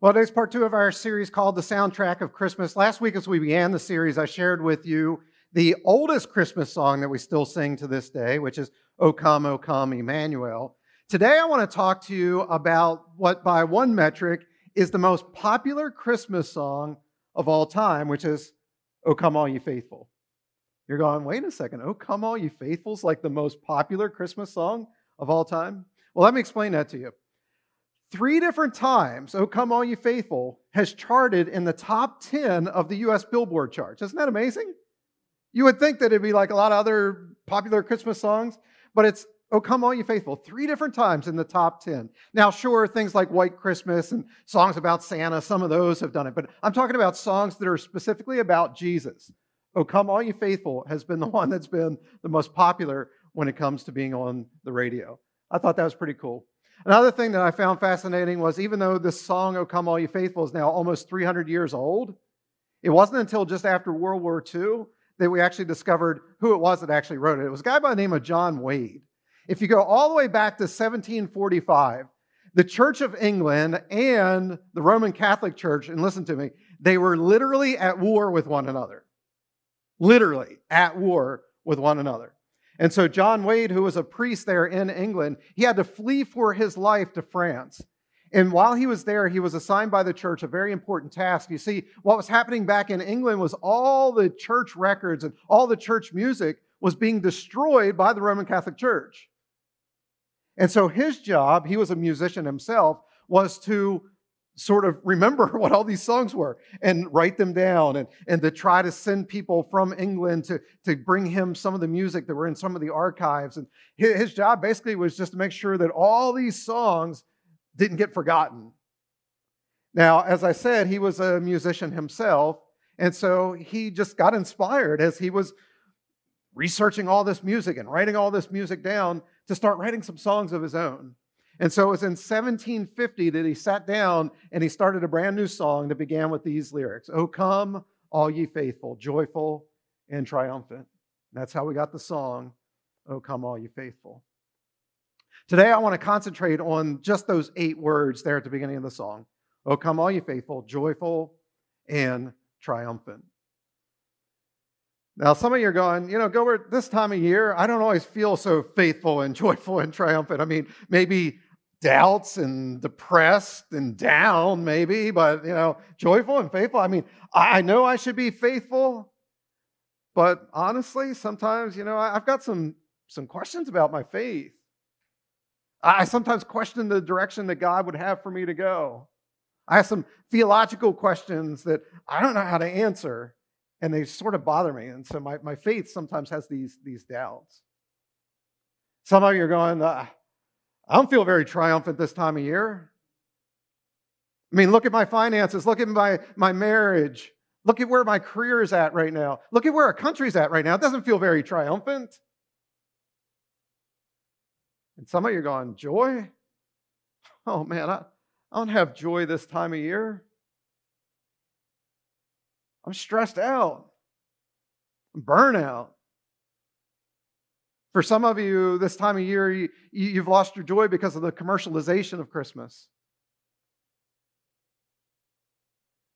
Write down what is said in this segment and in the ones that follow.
Well, today's part two of our series called The Soundtrack of Christmas. Last week, as we began the series, I shared with you the oldest Christmas song that we still sing to this day, which is O Come, O Come, Emmanuel. Today, I want to talk to you about what, by one metric, is the most popular Christmas song of all time, which is O Come, All You Faithful. You're going, wait a second, O Come, All You Faithful's like the most popular Christmas song of all time? Well, let me explain that to you. Three different times, Oh Come All You Faithful has charted in the top 10 of the US Billboard charts. Isn't that amazing? You would think that it'd be like a lot of other popular Christmas songs, but it's Oh Come All You Faithful, three different times in the top 10. Now, sure, things like White Christmas and songs about Santa, some of those have done it, but I'm talking about songs that are specifically about Jesus. Oh Come All You Faithful has been the one that's been the most popular when it comes to being on the radio. I thought that was pretty cool. Another thing that I found fascinating was even though this song, O Come All You Faithful, is now almost 300 years old, it wasn't until just after World War II that we actually discovered who it was that actually wrote it. It was a guy by the name of John Wade. If you go all the way back to 1745, the Church of England and the Roman Catholic Church, and listen to me, they were literally at war with one another. Literally at war with one another. And so, John Wade, who was a priest there in England, he had to flee for his life to France. And while he was there, he was assigned by the church a very important task. You see, what was happening back in England was all the church records and all the church music was being destroyed by the Roman Catholic Church. And so his job, he was a musician himself, was to sort of remember what all these songs were and write them down and, and to try to send people from England to, to bring him some of the music that were in some of the archives. And his, his job basically was just to make sure that all these songs didn't get forgotten. Now, as I said, he was a musician himself. And so he just got inspired as he was researching all this music and writing all this music down to start writing some songs of his own. And so it was in 1750 that he sat down and he started a brand new song that began with these lyrics Oh, come, all ye faithful, joyful and triumphant. That's how we got the song, Oh, come, all ye faithful. Today, I want to concentrate on just those eight words there at the beginning of the song Oh, come, all ye faithful, joyful and triumphant. Now, some of you are going, you know, Gilbert, this time of year, I don't always feel so faithful and joyful and triumphant. I mean, maybe doubts and depressed and down, maybe, but, you know, joyful and faithful. I mean, I know I should be faithful, but honestly, sometimes, you know, I've got some, some questions about my faith. I sometimes question the direction that God would have for me to go. I have some theological questions that I don't know how to answer and they sort of bother me. And so my, my faith sometimes has these, these doubts. Some of you are going, uh, I don't feel very triumphant this time of year. I mean, look at my finances, look at my, my marriage, look at where my career is at right now, look at where our country's at right now. It doesn't feel very triumphant. And some of you are going, Joy? Oh man, I, I don't have joy this time of year. I'm stressed out. I'm burnout. For some of you, this time of year, you, you've lost your joy because of the commercialization of Christmas.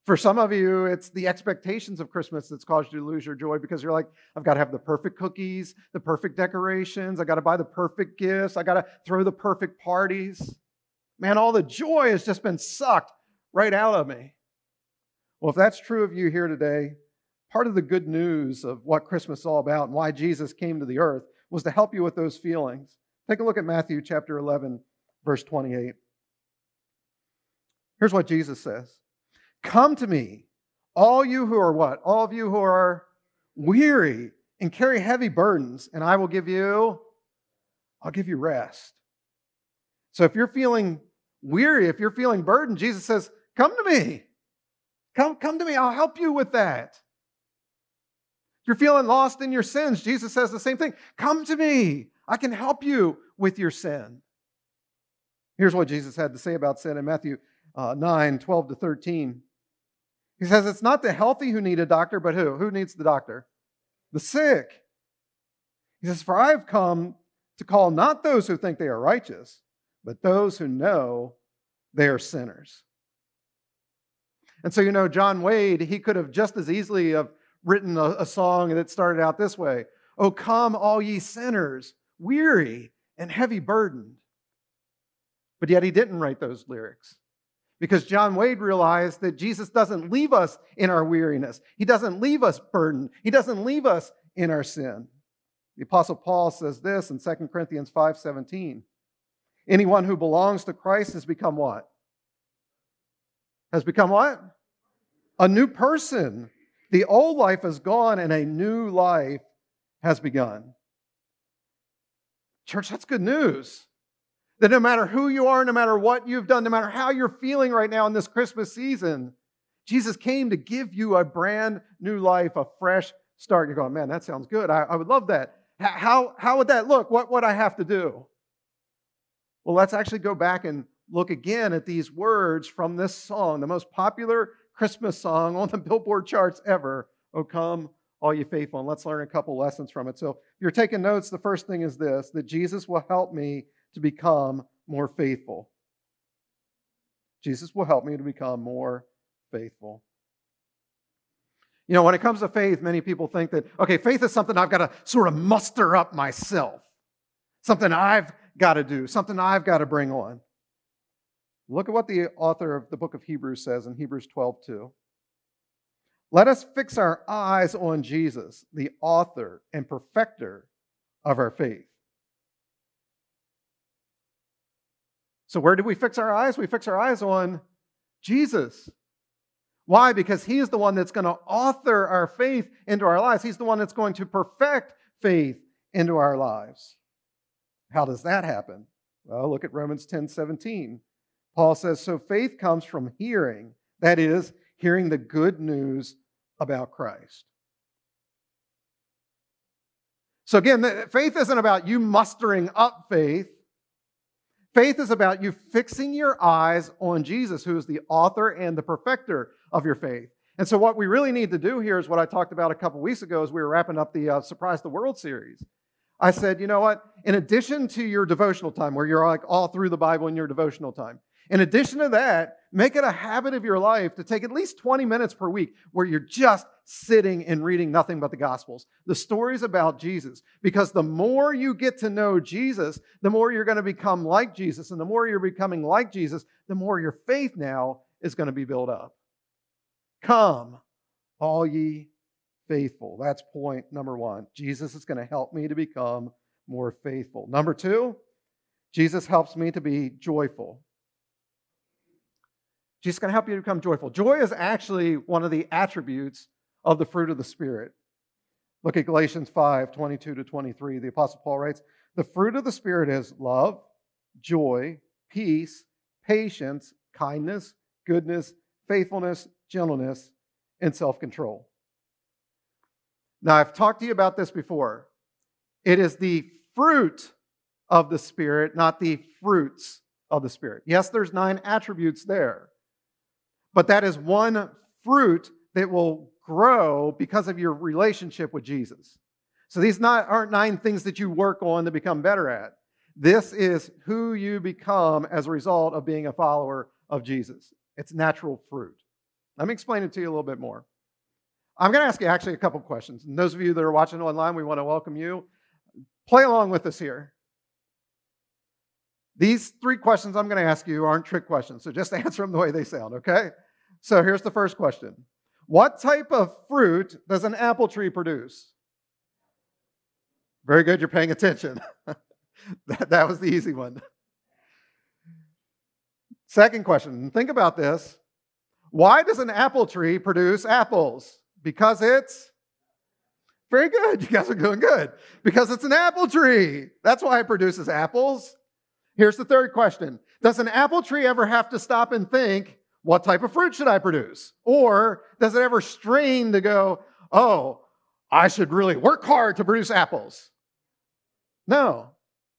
For some of you, it's the expectations of Christmas that's caused you to lose your joy because you're like, I've got to have the perfect cookies, the perfect decorations, I got to buy the perfect gifts, I got to throw the perfect parties. Man, all the joy has just been sucked right out of me. Well, if that's true of you here today, part of the good news of what Christmas is all about and why Jesus came to the earth was to help you with those feelings. Take a look at Matthew chapter 11, verse 28. Here's what Jesus says Come to me, all you who are what? All of you who are weary and carry heavy burdens, and I will give you, I'll give you rest. So if you're feeling weary, if you're feeling burdened, Jesus says, Come to me. Come, come to me. I'll help you with that. You're feeling lost in your sins, Jesus says the same thing. Come to me. I can help you with your sin. Here's what Jesus had to say about sin in Matthew uh, 9 12 to 13. He says, It's not the healthy who need a doctor, but who? Who needs the doctor? The sick. He says, For I have come to call not those who think they are righteous, but those who know they are sinners. And so, you know, John Wade, he could have just as easily have written a, a song that started out this way Oh, come, all ye sinners, weary and heavy burdened. But yet he didn't write those lyrics because John Wade realized that Jesus doesn't leave us in our weariness, he doesn't leave us burdened, he doesn't leave us in our sin. The apostle Paul says this in 2 Corinthians 5:17. Anyone who belongs to Christ has become what? Has become what? A new person. The old life is gone and a new life has begun. Church, that's good news. That no matter who you are, no matter what you've done, no matter how you're feeling right now in this Christmas season, Jesus came to give you a brand new life, a fresh start. You're going, man, that sounds good. I, I would love that. How, how would that look? What would I have to do? Well, let's actually go back and look again at these words from this song, the most popular Christmas song on the Billboard charts ever. Oh, come, all you faithful. And let's learn a couple lessons from it. So, if you're taking notes, the first thing is this that Jesus will help me to become more faithful. Jesus will help me to become more faithful. You know, when it comes to faith, many people think that, okay, faith is something I've got to sort of muster up myself, something I've got to do, something I've got to bring on. Look at what the author of the book of Hebrews says in Hebrews 12 2. Let us fix our eyes on Jesus, the author and perfecter of our faith. So, where do we fix our eyes? We fix our eyes on Jesus. Why? Because He is the one that's going to author our faith into our lives. He's the one that's going to perfect faith into our lives. How does that happen? Well, look at Romans 10 17. Paul says, So faith comes from hearing, that is, hearing the good news about Christ. So again, faith isn't about you mustering up faith. Faith is about you fixing your eyes on Jesus, who is the author and the perfecter of your faith. And so, what we really need to do here is what I talked about a couple weeks ago as we were wrapping up the uh, Surprise the World series. I said, you know what? In addition to your devotional time, where you're like all through the Bible in your devotional time, in addition to that, make it a habit of your life to take at least 20 minutes per week where you're just sitting and reading nothing but the Gospels, the stories about Jesus. Because the more you get to know Jesus, the more you're going to become like Jesus. And the more you're becoming like Jesus, the more your faith now is going to be built up. Come, all ye faithful. That's point number one. Jesus is going to help me to become more faithful. Number two, Jesus helps me to be joyful. Jesus is going to help you become joyful. Joy is actually one of the attributes of the fruit of the Spirit. Look at Galatians 5 22 to 23. The Apostle Paul writes, The fruit of the Spirit is love, joy, peace, patience, kindness, goodness, faithfulness, gentleness, and self control. Now, I've talked to you about this before. It is the fruit of the Spirit, not the fruits of the Spirit. Yes, there's nine attributes there, but that is one fruit that will grow because of your relationship with Jesus. So these not, aren't nine things that you work on to become better at. This is who you become as a result of being a follower of Jesus. It's natural fruit. Let me explain it to you a little bit more. I'm going to ask you actually a couple questions. And those of you that are watching online, we want to welcome you. Play along with us here. These three questions I'm going to ask you aren't trick questions, so just answer them the way they sound, okay? So here's the first question What type of fruit does an apple tree produce? Very good, you're paying attention. that, that was the easy one. Second question think about this. Why does an apple tree produce apples? Because it's very good. You guys are doing good. Because it's an apple tree. That's why it produces apples. Here's the third question Does an apple tree ever have to stop and think, what type of fruit should I produce? Or does it ever strain to go, oh, I should really work hard to produce apples? No.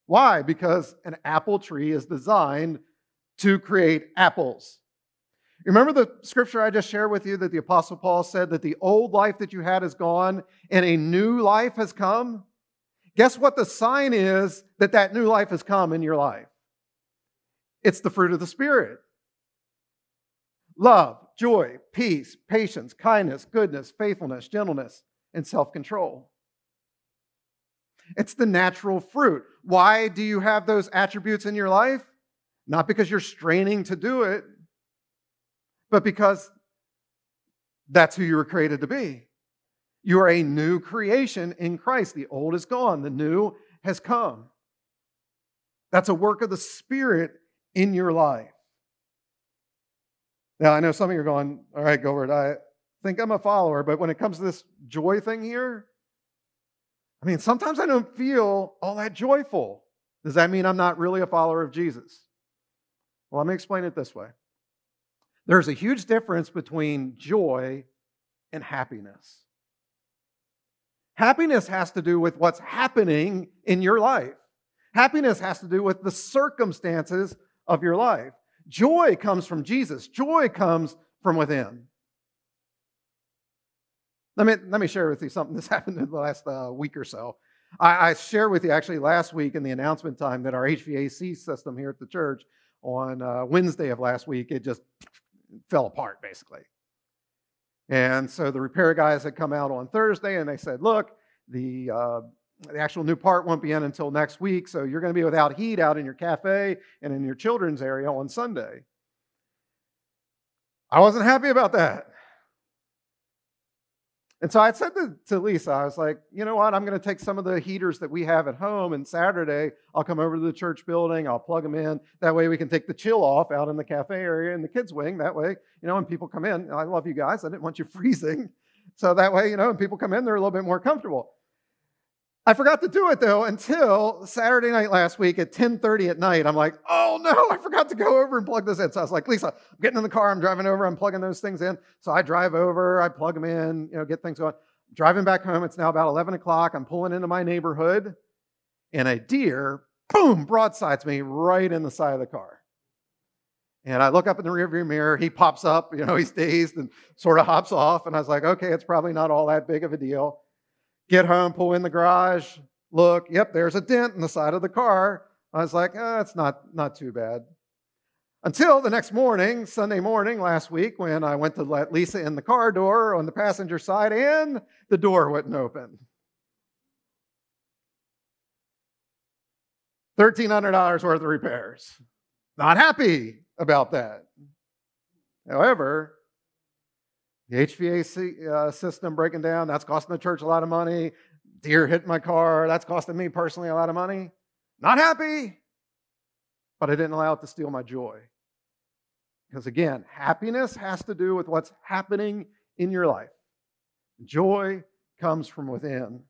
Why? Because an apple tree is designed to create apples. Remember the scripture I just shared with you that the Apostle Paul said that the old life that you had is gone and a new life has come? Guess what the sign is that that new life has come in your life? It's the fruit of the Spirit love, joy, peace, patience, kindness, goodness, faithfulness, gentleness, and self control. It's the natural fruit. Why do you have those attributes in your life? Not because you're straining to do it, but because that's who you were created to be. You are a new creation in Christ. The old is gone, the new has come. That's a work of the Spirit in your life. Now, I know some of you are going, all right, Gilbert, I think I'm a follower, but when it comes to this joy thing here, I mean, sometimes I don't feel all that joyful. Does that mean I'm not really a follower of Jesus? Well, let me explain it this way there's a huge difference between joy and happiness. Happiness has to do with what's happening in your life. Happiness has to do with the circumstances of your life. Joy comes from Jesus, joy comes from within. Let me, let me share with you something that's happened in the last uh, week or so. I, I shared with you actually last week in the announcement time that our HVAC system here at the church on uh, Wednesday of last week, it just fell apart basically. And so the repair guys had come out on Thursday and they said, look, the, uh, the actual new part won't be in until next week, so you're going to be without heat out in your cafe and in your children's area on Sunday. I wasn't happy about that. And so I said to, to, Lisa, I was like, you know what? I'm going to take some of the heaters that we have at home, and Saturday I'll come over to the church building. I'll plug them in. That way we can take the chill off out in the cafe area in the kids' wing. That way, you know, when people come in, I love you guys. I didn't want you freezing. So that way, you know, when people come in, they're a little bit more comfortable. I forgot to do it though until Saturday night last week at 10:30 at night. I'm like, oh no, I forgot to go over and plug this in. So I was like, Lisa, I'm getting in the car, I'm driving over, I'm plugging those things in. So I drive over, I plug them in, you know, get things going. Driving back home, it's now about 11 o'clock. I'm pulling into my neighborhood, and a deer, boom, broadsides me right in the side of the car. And I look up in the rearview mirror. He pops up, you know, he's dazed and sort of hops off. And I was like, okay, it's probably not all that big of a deal. Get home, pull in the garage, look, yep, there's a dent in the side of the car. I was like, oh, it's not, not too bad. Until the next morning, Sunday morning last week, when I went to let Lisa in the car door on the passenger side and the door wouldn't open. $1,300 worth of repairs. Not happy about that. However, the HVAC uh, system breaking down, that's costing the church a lot of money. Deer hit my car, that's costing me personally a lot of money. Not happy, but I didn't allow it to steal my joy. Because again, happiness has to do with what's happening in your life. Joy comes from within.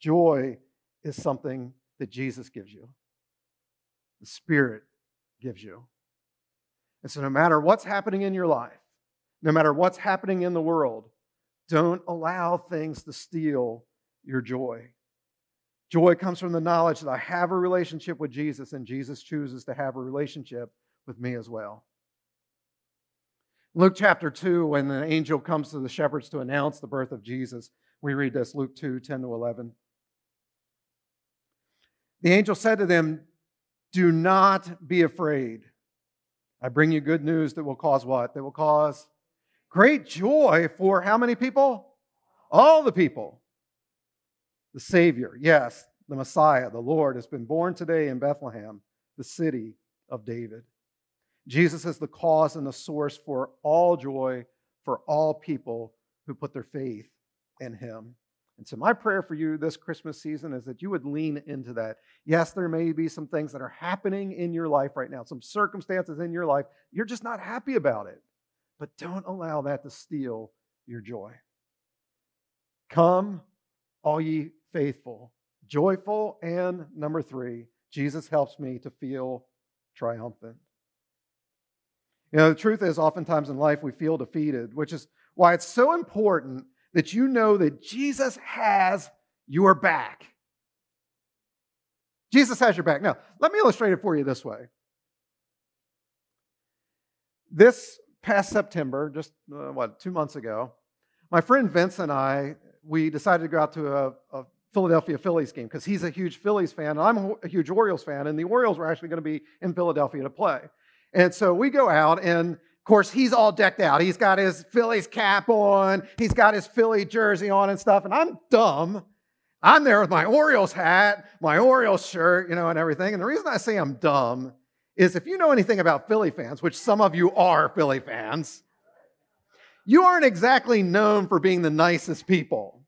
Joy is something that Jesus gives you, the Spirit gives you. And so, no matter what's happening in your life, no matter what's happening in the world, don't allow things to steal your joy. Joy comes from the knowledge that I have a relationship with Jesus, and Jesus chooses to have a relationship with me as well. Luke chapter 2, when the angel comes to the shepherds to announce the birth of Jesus, we read this Luke 2 10 to 11. The angel said to them, Do not be afraid. I bring you good news that will cause what? That will cause Great joy for how many people? All the people. The Savior, yes, the Messiah, the Lord, has been born today in Bethlehem, the city of David. Jesus is the cause and the source for all joy for all people who put their faith in him. And so, my prayer for you this Christmas season is that you would lean into that. Yes, there may be some things that are happening in your life right now, some circumstances in your life. You're just not happy about it. But don't allow that to steal your joy. Come, all ye faithful, joyful, and number three, Jesus helps me to feel triumphant. You know, the truth is, oftentimes in life we feel defeated, which is why it's so important that you know that Jesus has your back. Jesus has your back. Now, let me illustrate it for you this way. This past September, just uh, what, two months ago, my friend Vince and I, we decided to go out to a, a Philadelphia Phillies game because he's a huge Phillies fan and I'm a huge Orioles fan, and the Orioles were actually going to be in Philadelphia to play. And so we go out, and of course, he's all decked out. He's got his Phillies cap on, he's got his Philly jersey on and stuff. And I'm dumb. I'm there with my Orioles hat, my Orioles shirt, you know, and everything. And the reason I say I'm dumb is if you know anything about Philly fans, which some of you are Philly fans, you aren't exactly known for being the nicest people.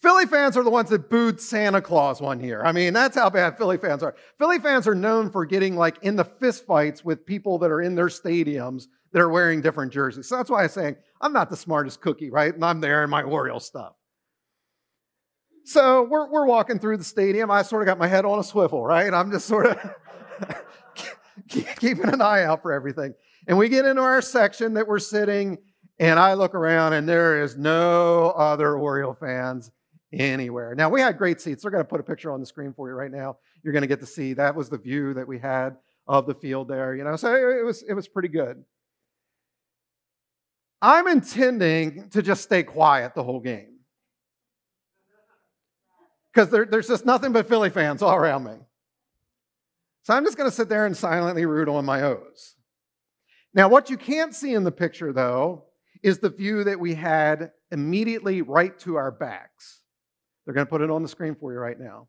Philly fans are the ones that booed Santa Claus one year. I mean, that's how bad Philly fans are. Philly fans are known for getting like in the fistfights with people that are in their stadiums that are wearing different jerseys. So that's why I'm saying I'm not the smartest cookie, right? And I'm there in my Orioles stuff. So we're, we're walking through the stadium. I sort of got my head on a swivel, right? I'm just sort of keeping an eye out for everything. And we get into our section that we're sitting, and I look around, and there is no other Oriole fans anywhere. Now, we had great seats. They're going to put a picture on the screen for you right now. You're going to get to see that was the view that we had of the field there, you know. So it was it was pretty good. I'm intending to just stay quiet the whole game. Because there, there's just nothing but Philly fans all around me. So I'm just going to sit there and silently root on my O's. Now, what you can't see in the picture, though, is the view that we had immediately right to our backs. They're going to put it on the screen for you right now.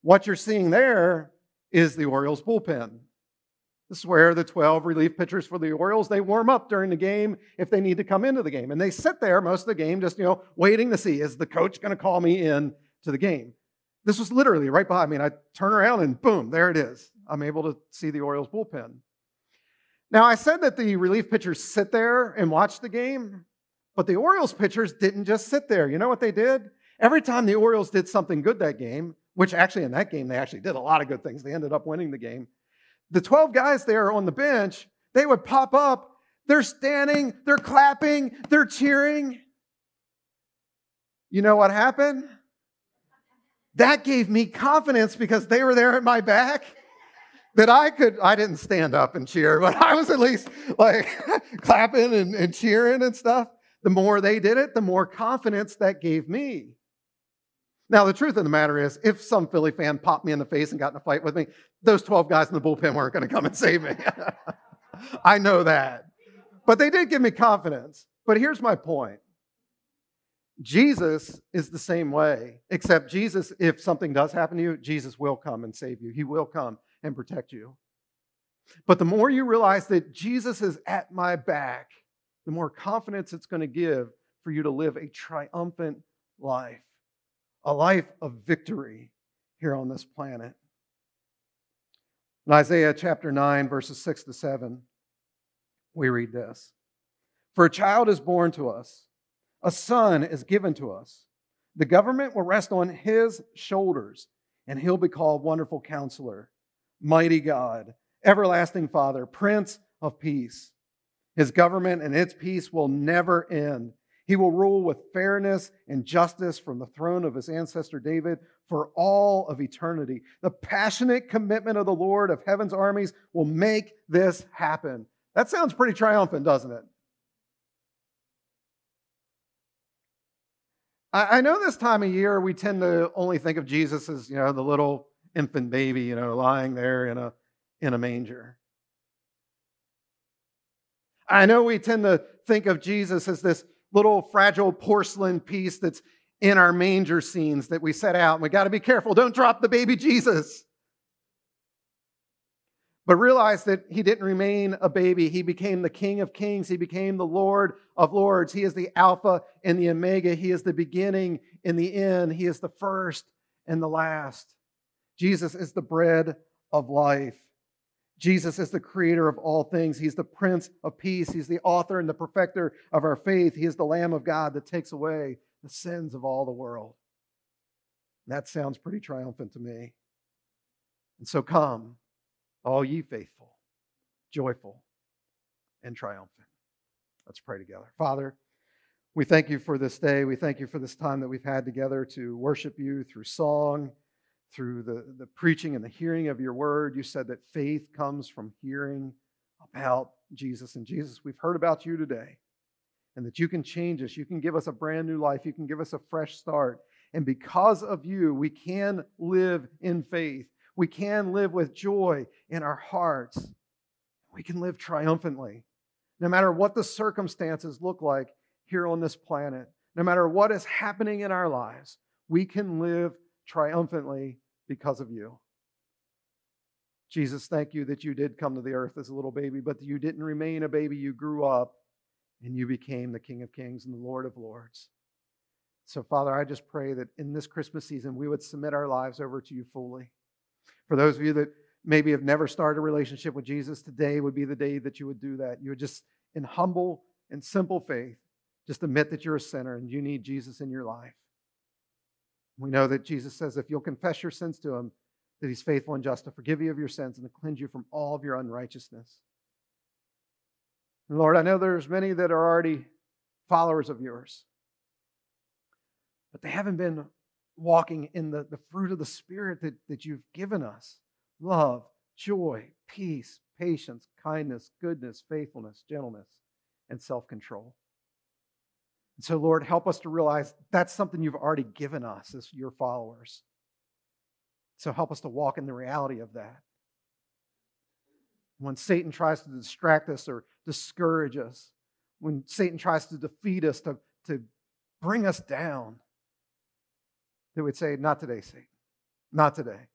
What you're seeing there is the Orioles bullpen. This is where the 12 relief pitchers for the Orioles, they warm up during the game if they need to come into the game. And they sit there most of the game just, you know, waiting to see, is the coach going to call me in to the game? This was literally right behind me. And I turn around and boom, there it is. I'm able to see the Orioles bullpen. Now, I said that the relief pitchers sit there and watch the game, but the Orioles pitchers didn't just sit there. You know what they did? Every time the Orioles did something good that game, which actually in that game they actually did a lot of good things, they ended up winning the game. The 12 guys there on the bench, they would pop up. They're standing, they're clapping, they're cheering. You know what happened? That gave me confidence because they were there at my back that I could, I didn't stand up and cheer, but I was at least like clapping and, and cheering and stuff. The more they did it, the more confidence that gave me. Now, the truth of the matter is, if some Philly fan popped me in the face and got in a fight with me, those 12 guys in the bullpen weren't going to come and save me. I know that. But they did give me confidence. But here's my point Jesus is the same way, except Jesus, if something does happen to you, Jesus will come and save you. He will come and protect you. But the more you realize that Jesus is at my back, the more confidence it's going to give for you to live a triumphant life a life of victory here on this planet. In Isaiah chapter 9, verses 6 to 7, we read this For a child is born to us, a son is given to us. The government will rest on his shoulders, and he'll be called Wonderful Counselor, Mighty God, Everlasting Father, Prince of Peace. His government and its peace will never end he will rule with fairness and justice from the throne of his ancestor David for all of eternity. The passionate commitment of the Lord of heaven's armies will make this happen. That sounds pretty triumphant, doesn't it? I know this time of year we tend to only think of Jesus as, you know, the little infant baby, you know, lying there in a in a manger. I know we tend to think of Jesus as this little fragile porcelain piece that's in our manger scenes that we set out. And we got to be careful. Don't drop the baby Jesus. But realize that he didn't remain a baby. He became the King of Kings. He became the Lord of Lords. He is the Alpha and the Omega. He is the beginning and the end. He is the first and the last. Jesus is the bread of life. Jesus is the creator of all things. He's the Prince of Peace. He's the author and the perfecter of our faith. He is the Lamb of God that takes away the sins of all the world. That sounds pretty triumphant to me. And so come, all ye faithful, joyful, and triumphant. Let's pray together. Father, we thank you for this day. We thank you for this time that we've had together to worship you through song through the, the preaching and the hearing of your word. You said that faith comes from hearing about Jesus. And Jesus, we've heard about you today and that you can change us. You can give us a brand new life. You can give us a fresh start. And because of you, we can live in faith. We can live with joy in our hearts. We can live triumphantly. No matter what the circumstances look like here on this planet, no matter what is happening in our lives, we can live triumphantly because of you. Jesus, thank you that you did come to the earth as a little baby, but you didn't remain a baby. You grew up and you became the King of Kings and the Lord of Lords. So, Father, I just pray that in this Christmas season, we would submit our lives over to you fully. For those of you that maybe have never started a relationship with Jesus, today would be the day that you would do that. You would just, in humble and simple faith, just admit that you're a sinner and you need Jesus in your life. We know that Jesus says if you'll confess your sins to him, that he's faithful and just to forgive you of your sins and to cleanse you from all of your unrighteousness. And Lord, I know there's many that are already followers of yours, but they haven't been walking in the, the fruit of the Spirit that, that you've given us love, joy, peace, patience, kindness, goodness, faithfulness, gentleness, and self control. And so, Lord, help us to realize that's something you've already given us as your followers. So help us to walk in the reality of that. When Satan tries to distract us or discourage us, when Satan tries to defeat us, to, to bring us down, they would say, Not today, Satan. Not today.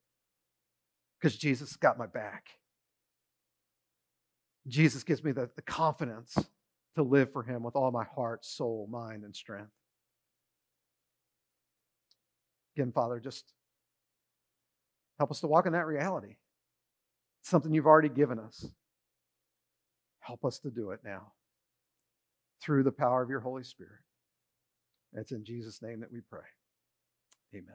Because Jesus got my back. Jesus gives me the, the confidence to live for him with all my heart, soul, mind, and strength. Again, Father, just help us to walk in that reality. It's something you've already given us. Help us to do it now through the power of your Holy Spirit. It's in Jesus' name that we pray. Amen.